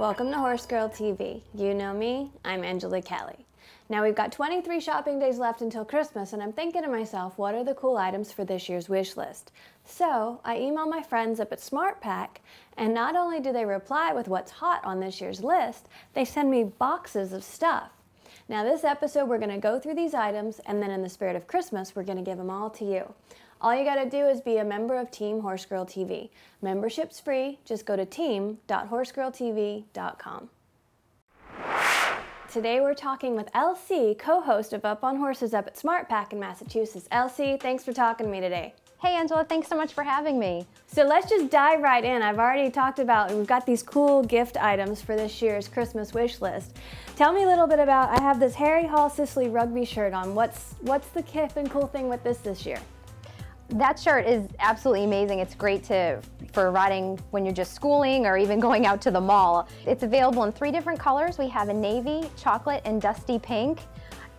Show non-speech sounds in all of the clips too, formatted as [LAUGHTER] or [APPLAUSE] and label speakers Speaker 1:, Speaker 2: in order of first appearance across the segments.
Speaker 1: Welcome to Horse Girl TV. You know me, I'm Angelea Kelly. Now we've got 23 shopping days left until Christmas, and I'm thinking to myself, what are the cool items for this year's wish list? So I email my friends up at SmartPak, and not only do they reply with what's hot on this year's list, they send me boxes of stuff. Now, this episode, we're going to go through these items, and then in the spirit of Christmas, we're going to give them all to you. All you got to do is be a member of Team Horse Girl TV. Membership's free. Just go to team.horsegirltv.com. Today we're talking with LC, co-host of Up on Horses up at SmartPak in Massachusetts. LC, thanks for talking to me today.
Speaker 2: Hey Angelea, thanks so much for having me.
Speaker 1: So let's just dive right in. I've already talked about, we've got these cool gift items for this year's Christmas wish list. Tell me a little bit about, I have this Harry Hall Sicily rugby shirt on. What's, what's the kiff and cool thing with this this year?
Speaker 2: That shirt is absolutely amazing. It's great to for riding when you're just schooling or even [LAUGHS] going out to the mall. It's available in three different colors. We have a navy, chocolate, and dusty pink.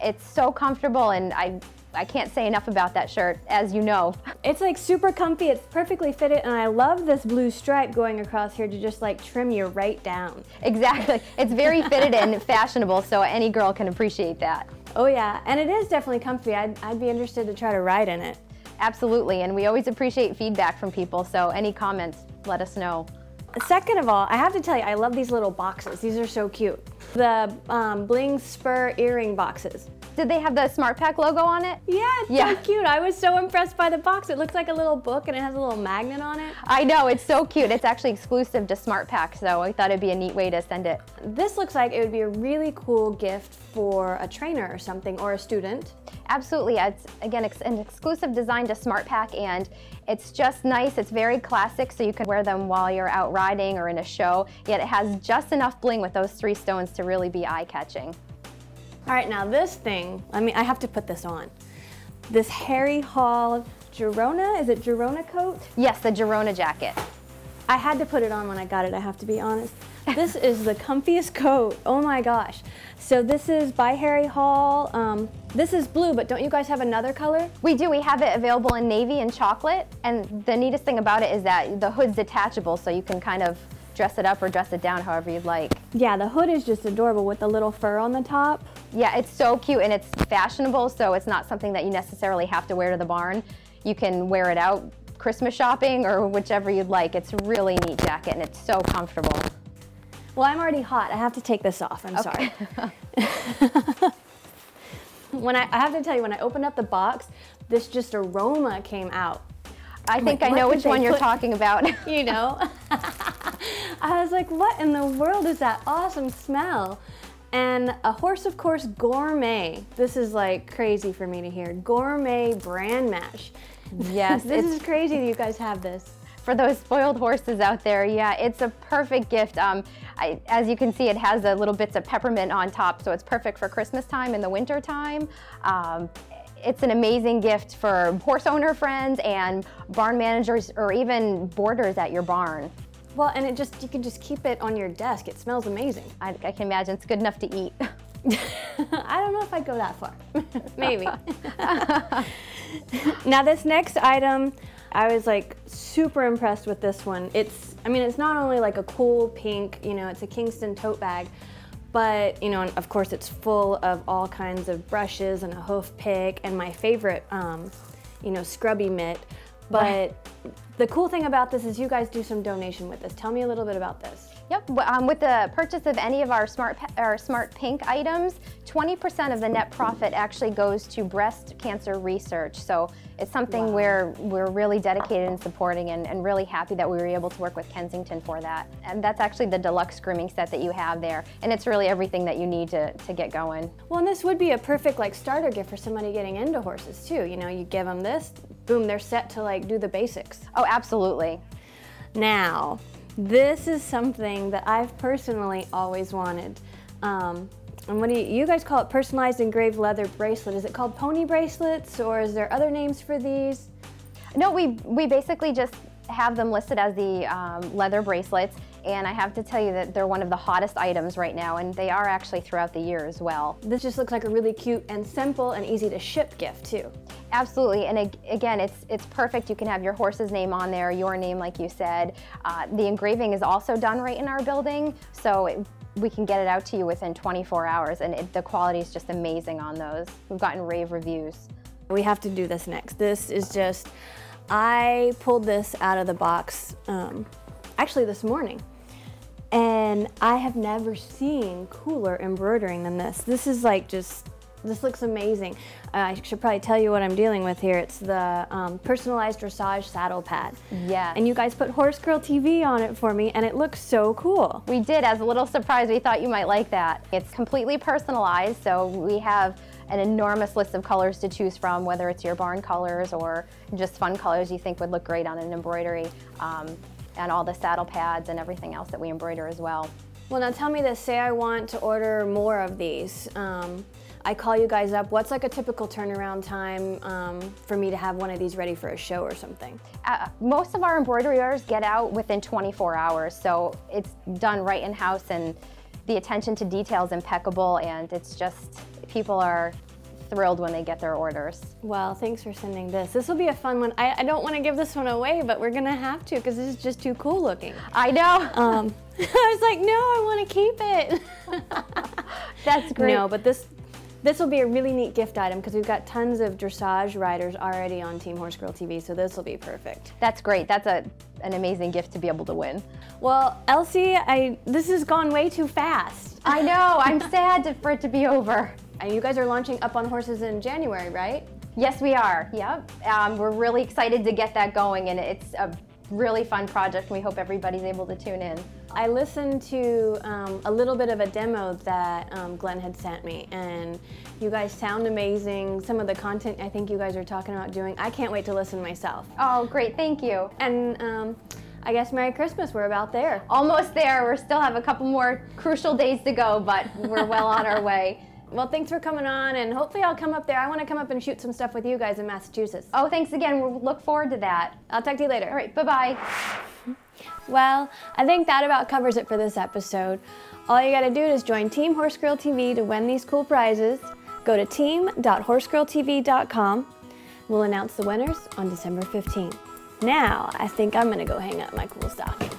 Speaker 2: It's so comfortable and I I can't say enough about that shirt, as you know. [LAUGHS]
Speaker 1: It's like super comfy, it's perfectly fitted, and I love this blue stripe going across here to just like trim you right down.
Speaker 2: Exactly. It's very [LAUGHS] fitted and fashionable, so any girl can appreciate that.
Speaker 1: Oh yeah, and it is definitely comfy. I'd, I'd be interested to try to ride in it.
Speaker 2: Absolutely, and we always appreciate feedback from people, so any comments, let us know.
Speaker 1: Second of all, I have to tell you, I love these little boxes. These are so cute. The um, bling spur earring boxes.
Speaker 2: Did they have the SmartPak logo on it?
Speaker 1: Yeah, it's yeah. so cute. I was so impressed by the box. It looks like a little book and it has a little magnet on it.
Speaker 2: I know, it's so cute. It's actually exclusive to SmartPak, so I thought it'd be a neat way to send it.
Speaker 1: This looks like it would be a really cool gift for a trainer or something or a student.
Speaker 2: Absolutely. It's, again, an exclusive design to SmartPak and it's just nice. It's very classic, so you can wear them while you're out riding or in a show, yet it has just enough bling with those three stones to really be eye-catching.
Speaker 1: All right, now this thing, I mean, I have to put this on. This Harry Hall Girona, is it Girona coat?
Speaker 2: Yes, the Girona jacket.
Speaker 1: I had to put it on when I got it, I have to be honest. this is the comfiest coat, oh my gosh. So this is by Harry Hall. Um, this is blue, but don't you guys have another color?
Speaker 2: We do, we have it available in navy and chocolate. And the neatest thing about it is that the hood's detachable, so you can kind of dress it up or dress it down however you'd like.
Speaker 1: Yeah, the hood is just adorable with the little fur on the top.
Speaker 2: Yeah, it's so cute and it's fashionable, so it's not something that you necessarily have to wear to the barn. You can wear it out Christmas shopping or whichever you'd like. It's a really neat jacket and it's so comfortable.
Speaker 1: Well, I'm already hot. I have to take this off. I'm okay. sorry. [LAUGHS] [LAUGHS] when I, I have to tell you, when I opened up the box, this just aroma came out.
Speaker 2: I think like, I know which one you're talking about. [LAUGHS]
Speaker 1: you know? I was like, what in the world is that awesome smell? And a horse, of course, gourmet. This is like crazy for me to hear. Gourmet bran mash.
Speaker 2: Yes. [LAUGHS]
Speaker 1: this is crazy that you guys have this.
Speaker 2: For those spoiled horses out there, yeah, it's a perfect gift. Um, I, as you can see, it has the little bits of peppermint on top, so it's perfect for Christmas time in the winter time. Um, it's an amazing gift for horse owner friends and barn managers or even boarders at your barn.
Speaker 1: Well, and it just you can just keep it on your desk. It smells amazing.
Speaker 2: I, I can imagine it's good enough to eat. [LAUGHS]
Speaker 1: I don't know if I'd go that far. [LAUGHS] Maybe. [LAUGHS] now this next item, I was like super impressed with this one. It's, I mean, it's not only like a cool pink, you know, it's a Kensington tote bag, but you know, of course, it's full of all kinds of brushes and a hoof pick and my favorite, um, you know, scrubby mitt. But [LAUGHS] the cool thing about this is you guys do some donation with this. Tell me a little bit about this.
Speaker 2: Yep, um, with the purchase of any of our Smart, our Smart Pink items, 20% of the net profit actually goes to breast cancer research. So it's something wow. where we're really dedicated in supporting and, and, really happy that we were able to work with Kensington for that. And that's actually the deluxe grooming set that you have there. And it's really everything that you need to, to get going.
Speaker 1: Well, and this would be a perfect like starter gift for somebody getting into horses too. You know, you give them this, boom, they're set to like do the basics.
Speaker 2: Oh, absolutely.
Speaker 1: Now, this is something that I've personally always wanted. Um, and what do you, you, guys call it? Personalized engraved leather bracelet. Is it called pony bracelets or is there other names for these?
Speaker 2: No, we, we basically just have them listed as the um, leather bracelets and I have to tell you that they're one of the hottest items right now, and they are actually throughout the year as well.
Speaker 1: This just looks like a really cute and simple and easy to ship gift too.
Speaker 2: Absolutely, and again, it's it's perfect. You can have your horse's name on there, your name, like you said. Uh, the engraving is also done right in our building, so it, we can get it out to you within 24 hours, and it, the quality is just amazing on those. We've gotten rave reviews.
Speaker 1: We have to do this next. This is just, I pulled this out of the box um, actually this morning. And I have never seen cooler embroidering than this. This is like just, this looks amazing. Uh, I should probably tell you what I'm dealing with here. It's the um, personalized dressage saddle pad.
Speaker 2: Yes.
Speaker 1: And you guys put Horse Girl TV on it for me, and it looks so cool.
Speaker 2: We did, as a little surprise, we thought you might like that. It's completely personalized, so we have an enormous list of colors to choose from, whether it's your barn colors or just fun colors you think would look great on an embroidery, um, and all the saddle pads and everything else that we embroider as well.
Speaker 1: Well, now tell me this. Say I want to order more of these. Um, I call you guys up. What's like a typical turnaround time um, for me to have one of these ready for a show or something?
Speaker 2: Uh, most of our embroidery orders get out within 24 hours, so it's done right in house and the attention to detail is impeccable and it's just people are thrilled when they get their orders.
Speaker 1: Well, thanks for sending this. This will be a fun one. I, I don't want to give this one away, but we're gonna have to because this is just too cool looking.
Speaker 2: I know.
Speaker 1: Um, [LAUGHS] [LAUGHS] I was like, no, I want to keep it. [LAUGHS]
Speaker 2: That's great.
Speaker 1: No, but this this will be a really neat gift item because we've got tons of dressage riders already on Team Horse Girl TV, so this will be perfect.
Speaker 2: That's great. That's a an amazing gift to be able to win.
Speaker 1: Well, LC, I this has gone way too fast.
Speaker 2: I know. I'm sad to, for it to be over.
Speaker 1: And you guys are launching Up on Horses in January, right?
Speaker 2: Yes, we are. Yep. Um, we're really excited to get that going, and it's a really fun project. We hope everybody's able to tune in.
Speaker 1: I listened to um, a little bit of a demo that um, Glenn had sent me, and you guys sound amazing. Some of the content I think you guys are talking about doing, I can't wait to listen myself.
Speaker 2: Oh, great. Thank you.
Speaker 1: And um, I guess Merry Christmas. We're about there.
Speaker 2: Almost there. We still have a couple more crucial days to go, but we're well on our way. [LAUGHS]
Speaker 1: Well, thanks for coming on, and hopefully I'll come up there. I want to come up and shoot some stuff with you guys in Massachusetts.
Speaker 2: Oh, thanks again. We'll look forward to that.
Speaker 1: I'll talk to you later.
Speaker 2: All right. Bye bye.
Speaker 1: Well, I think that about covers it for this episode. All you gotta do is join Team Horse Girl TV to win these cool prizes. Go to team.horsegirltv.com. We'll announce the winners on December 15th. Now, I think I'm gonna go hang up my cool stocking.